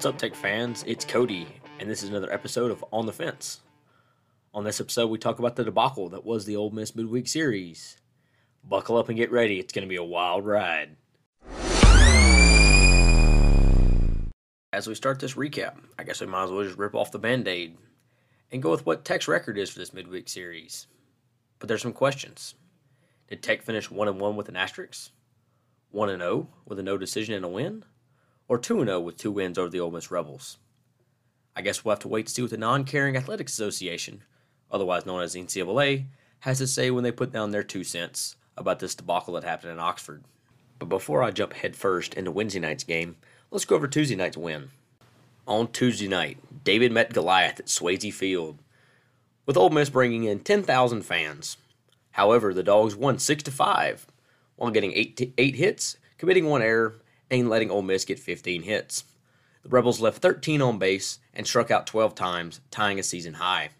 What's up, Tech fans? It's Cody, and this is another episode of On the Fence. On this episode, we talk about the debacle that was the Ole Miss Midweek Series. Buckle up and get ready, it's going to be a wild ride. As we start this recap, I guess we might as well just rip off the band aid and go with what Tech's record is for this midweek series. But there's some questions. Did Tech finish 1 1 with an asterisk? 1 0 with a no decision and a win? Or 2 0 with two wins over the Ole Miss Rebels? I guess we'll have to wait to see what the Non Caring Athletics Association, otherwise known as the NCAA, has to say when they put down their two cents about this debacle that happened in Oxford. But before I jump headfirst into Wednesday night's game, let's go over Tuesday night's win. On Tuesday night, David met Goliath at Swayze Field, with Ole Miss bringing in 10,000 fans. However, the Dogs won 6 to 5 while getting 8, t- eight hits, committing one error, and letting Ole Miss get 15 hits. The Rebels left 13 on base and struck out 12 times, tying a season high.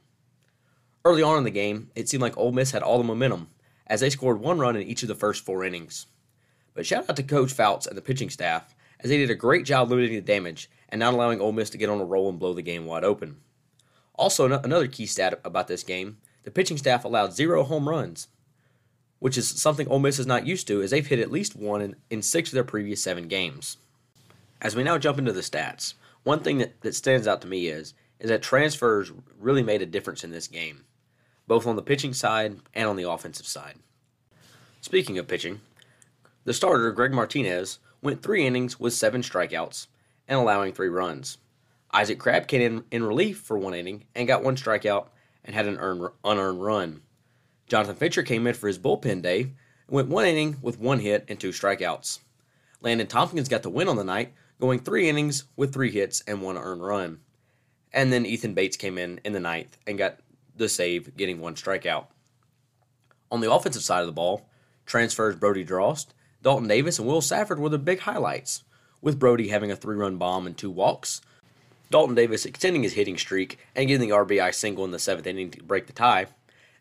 Early on in the game, it seemed like Ole Miss had all the momentum, as they scored one run in each of the first four innings. But shout out to Coach Fouts and the pitching staff, as they did a great job limiting the damage and not allowing Ole Miss to get on a roll and blow the game wide open. Also, another key stat about this game the pitching staff allowed zero home runs, which is something Ole Miss is not used to, as they've hit at least one in, in six of their previous seven games. As we now jump into the stats, one thing that, that stands out to me is, is that transfers really made a difference in this game, both on the pitching side and on the offensive side. Speaking of pitching, the starter, Greg Martinez, went three innings with seven strikeouts and allowing three runs. Isaac Crabb came in, in relief for one inning and got one strikeout and had an earned, unearned run. Jonathan Fincher came in for his bullpen day and went one inning with one hit and two strikeouts. Landon Tompkins got the win on the night, going three innings with three hits and one earned run. And then Ethan Bates came in in the ninth and got the save, getting one strikeout. On the offensive side of the ball, transfers Brody Drost, Dalton Davis, and Will Safford were the big highlights, with Brody having a three run bomb and two walks, Dalton Davis extending his hitting streak and getting the RBI single in the seventh inning to break the tie,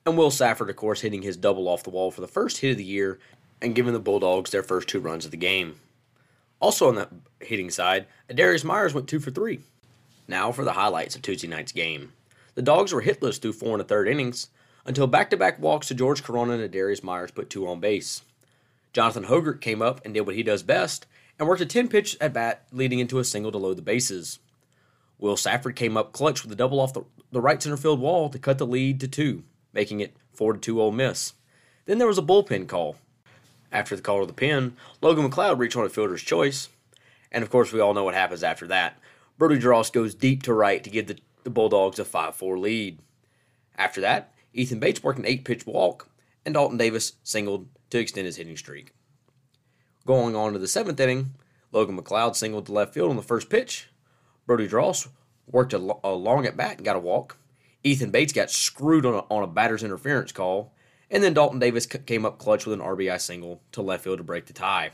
and Will Safford, of course, hitting his double off the wall for the first hit of the year and giving the Bulldogs their first two runs of the game. Also on the hitting side, Darius Myers went two for three. Now for the highlights of Tuesday night's game. The Dogs were hitless through four and a third innings until back-to-back walks to George Corona and Darius Myers put two on base. Jonathan Hogert came up and did what he does best and worked a 10-pitch at bat leading into a single to load the bases. Will Safford came up clutch with a double off the, the right center field wall to cut the lead to two, making it 4 2 Ole Miss. Then there was a bullpen call. After the call to the pen, Logan McLeod reached on a fielder's choice. And of course, we all know what happens after that. Brody Drost goes deep to right to give the, the Bulldogs a 5 4 lead. After that, Ethan Bates worked an eight pitch walk, and Dalton Davis singled to extend his hitting streak. Going on to the seventh inning, Logan McLeod singled to left field on the first pitch. Brody Drost worked a, a long at bat and got a walk. Ethan Bates got screwed on a, on a batter's interference call, and then Dalton Davis c- came up clutch with an RBI single to left field to break the tie.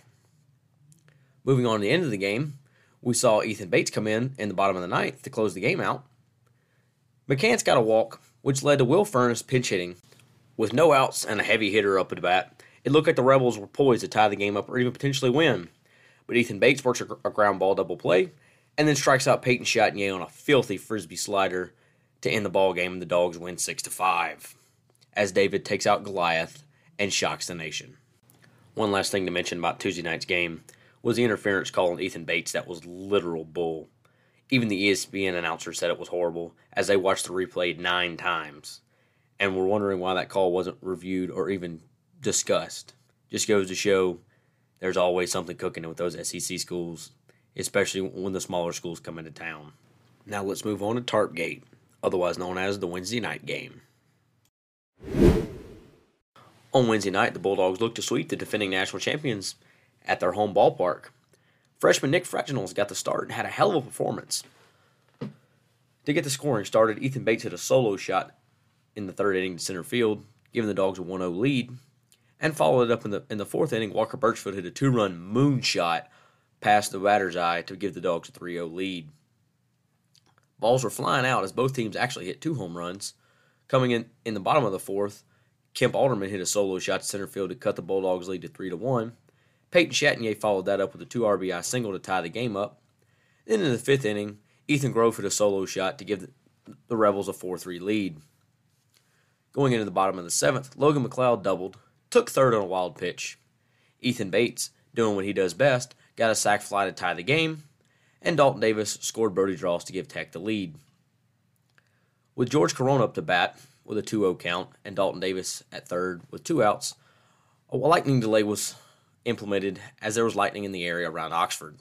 Moving on to the end of the game, we saw Ethan Bates come in in the bottom of the ninth to close the game out. McCants got a walk, which led to Will Furniss pinch hitting. With no outs and a heavy hitter up at the bat, it looked like the Rebels were poised to tie the game up or even potentially win. But Ethan Bates works a, ground ball double play and then strikes out Peyton Chatagnier on a filthy frisbee slider to end the ball game, the Dogs win six to five. As David takes out Goliath and shocks the nation. One last thing to mention about Tuesday night's game was the interference call on Ethan Bates that was literal bull. Even the ESPN announcer said it was horrible as they watched the replay nine times and were wondering why that call wasn't reviewed or even discussed. Just goes to show there's always something cooking with those SEC schools, especially when the smaller schools come into town. Now let's move on to Tarpgate, otherwise known as the Wednesday night game. On Wednesday night, the Bulldogs looked to sweep the defending national champions at their home ballpark. Freshman Nick Fraginals got the start and had a hell of a performance. To get the scoring started, Ethan Bates hit a solo shot in the third inning to center field, giving the Dogs a 1 0 lead. And followed it up in the in the fourth inning, Walker Birchfield hit a two run moonshot past the batter's eye to give the Dogs a 3 0 lead. Balls were flying out as both teams actually hit two home runs. Coming in in the bottom of the fourth, Kemp Alderman hit a solo shot to center field to cut the Bulldogs' lead to 3 to 1. Peyton Chatagnier followed that up with a two RBI single to tie the game up. Then in the fifth inning, Ethan Groff hit a solo shot to give the Rebels a 4 3 lead. Going into the bottom of the seventh, Logan McLeod doubled, took third on a wild pitch. Ethan Bates, doing what he does best, got a sac fly to tie the game, and Dalton Davis scored Brody Drost to give Tech the lead. With George Corona up to bat with a 2 0 count and Dalton Davis at third with two outs, a lightning delay was implemented as there was lightning in the area around Oxford.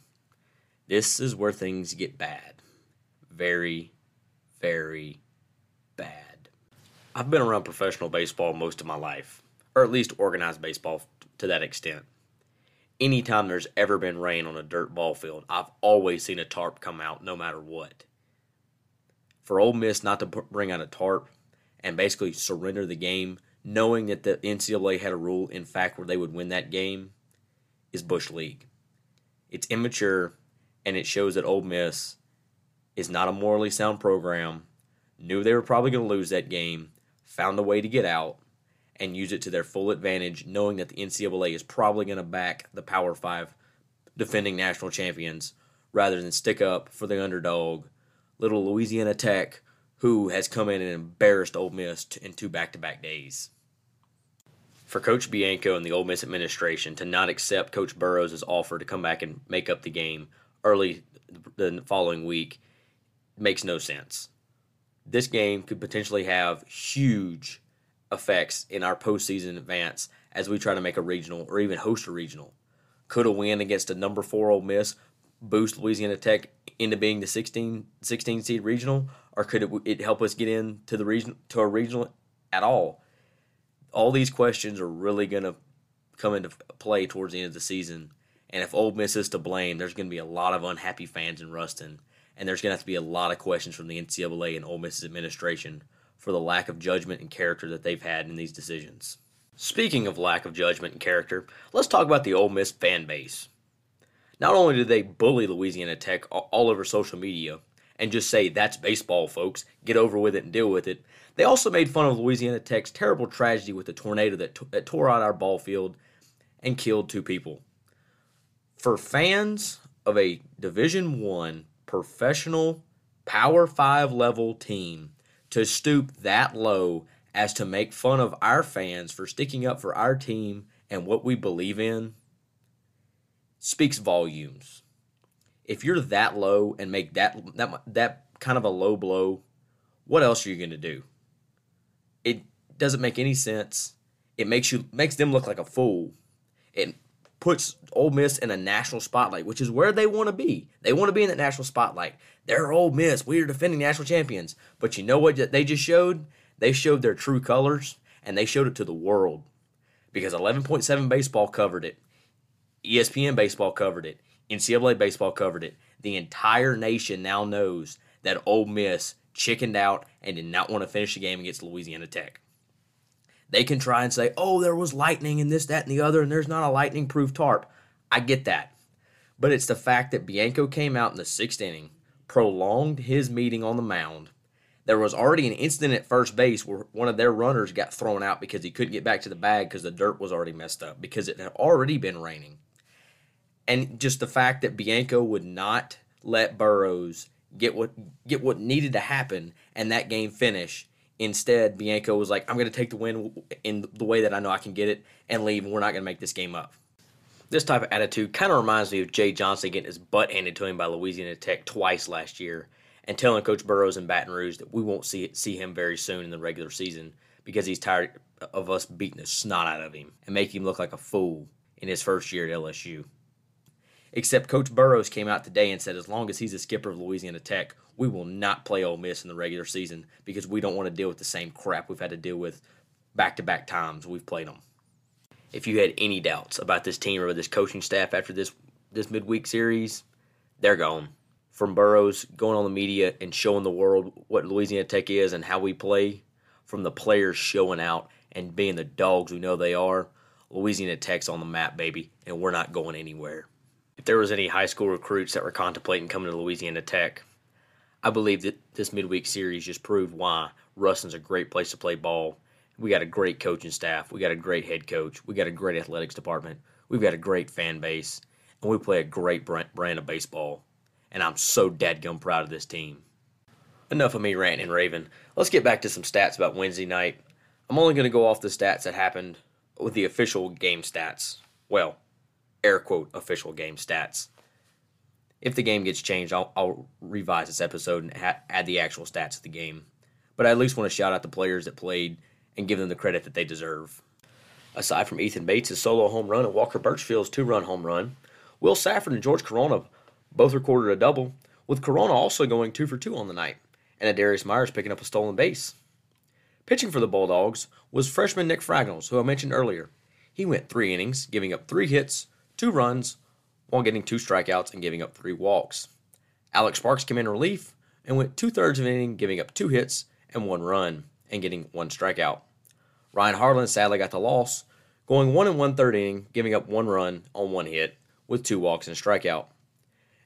This is where things get bad. Very, very bad. I've been around professional baseball most of my life, or at least organized baseball to that extent. Anytime there's ever been rain on a dirt ball field, I've always seen a tarp come out no matter what. For Ole Miss not to bring out a tarp and basically surrender the game, knowing that the NCAA had a rule, in fact, where they would win that game, is Bush League. It's immature and it shows that Ole Miss is not a morally sound program, knew they were probably going to lose that game, found a way to get out, and use it to their full advantage, knowing that the NCAA is probably going to back the Power Five defending national champions rather than stick up for the underdog, little Louisiana Tech, who has come in and embarrassed Ole Miss in two back to back days. For Coach Bianco and the Ole Miss administration to not accept Coach Burroughs' offer to come back and make up the game early the following week makes no sense. This game could potentially have huge effects in our postseason advance as we try to make a regional or even host a regional. Could a win against a number four Ole Miss boost Louisiana Tech into being the 16, 16 seed regional, or could it, it help us get into the region to a regional at all? All these questions are really going to come into play towards the end of the season and if Ole Miss is to blame, there's going to be a lot of unhappy fans in Ruston, and there's going to have to be a lot of questions from the NCAA and Ole Miss's administration for the lack of judgment and character that they've had in these decisions. Speaking of lack of judgment and character, let's talk about the Ole Miss fan base. Not only did they bully Louisiana Tech all over social media and just say, that's baseball, folks, get over with it and deal with it, they also made fun of Louisiana Tech's terrible tragedy with the tornado that, t- that tore out our ball field and killed two people for fans of a Division One professional Power Five level team to stoop that low as to make fun of our fans for sticking up for our team and what we believe in speaks volumes. If you're that low and make that that that kind of a low blow, what else are you going to do? It doesn't make any sense. It makes you makes them look like a fool. Puts Ole Miss in a national spotlight, which is where they want to be. They want to be in that national spotlight. They're Ole Miss. We are defending national champions. But you know what they just showed? They showed their true colors, and they showed it to the world. Because 11.7 baseball covered it, ESPN baseball covered it, NCAA baseball covered it. The entire nation now knows that Ole Miss chickened out and did not want to finish the game against Louisiana Tech. They can try and say, oh, there was lightning and this, that, and the other, and there's not a lightning proof tarp. I get that. But it's the fact that Bianco came out in the sixth inning, prolonged his meeting on the mound. There was already an incident at first base where one of their runners got thrown out because he couldn't get back to the bag because the dirt was already messed up because it had already been raining. And just the fact that Bianco would not let Burroughs get what get what needed to happen and that game finish Instead, Bianco was like, I'm going to take the win in the way that I know I can get it and leave, and we're not going to make this game up. This type of attitude kind of reminds me of Jay Johnson getting his butt handed to him by Louisiana Tech twice last year and telling Coach Burroughs in Baton Rouge that we won't see see him very soon in the regular season because he's tired of us beating the snot out of him and making him look like a fool in his first year at LSU. Except Coach Burroughs came out today and said as long as he's the skipper of Louisiana Tech, we will not play Ole Miss in the regular season because we don't want to deal with the same crap we've had to deal with back to back times we've played them. If you had any doubts about this team or this coaching staff after this this midweek series, they're gone. From Burroughs going on the media and showing the world what Louisiana Tech is and how we play, from the players showing out and being the dogs we know they are, Louisiana Tech's on the map, baby, and we're not going anywhere if there was any high school recruits that were contemplating coming to Louisiana Tech, I believe that this midweek series just proved why Ruston's a great place to play ball. We got a great coaching staff. We got a great head coach. We got a great athletics department. We've got a great fan base, and we play a great brand of baseball. and I'm so dadgum proud of this team. Enough of me ranting and raving. Let's get back to some stats about Wednesday night. I'm only going to go off the stats that happened with the official game stats. Well, air quote official game stats. If the game gets changed, I'll, I'll revise this episode and ha- add the actual stats of the game. But I at least want to shout out the players that played and give them the credit that they deserve. Aside from Ethan Bates' solo home run and Walker Birchfield's two run home run, Will Safford and George Corona both recorded a double, with Corona also going two for two on the night, and Darius Myers picking up a stolen base. Pitching for the Bulldogs was freshman Nick Fragnals, who I mentioned earlier. He went three innings, giving up three hits, two runs, while getting two strikeouts and giving up three walks. Alex Sparks came in relief and went two thirds of an inning, giving up two hits and one run, and getting one strikeout. Ryan Harlan sadly got the loss, going one and one third inning, giving up one run on one hit with two walks and strikeout.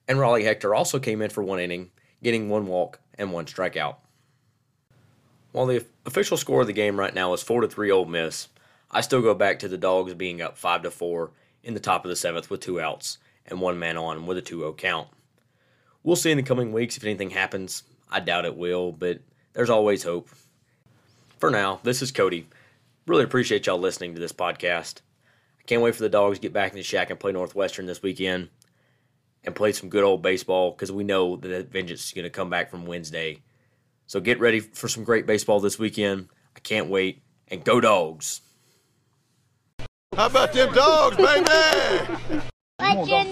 And Raleigh Hector also came in for one inning, getting one walk and one strikeout. While the official score of the game right now is four to three Ole Miss, I still go back to the Dogs being up five to four in the top of the seventh with two outs and one man on with a 2-0 count. We'll see in the coming weeks if anything happens. I doubt it will, but there's always hope. For now, this is Cody. Really appreciate y'all listening to this podcast. I can't wait for the dogs to get back in the shack and play Northwestern this weekend and play some good old baseball because we know that vengeance is going to come back from Wednesday. So get ready for some great baseball this weekend. I can't wait. And go dogs. How about them dogs, baby? You.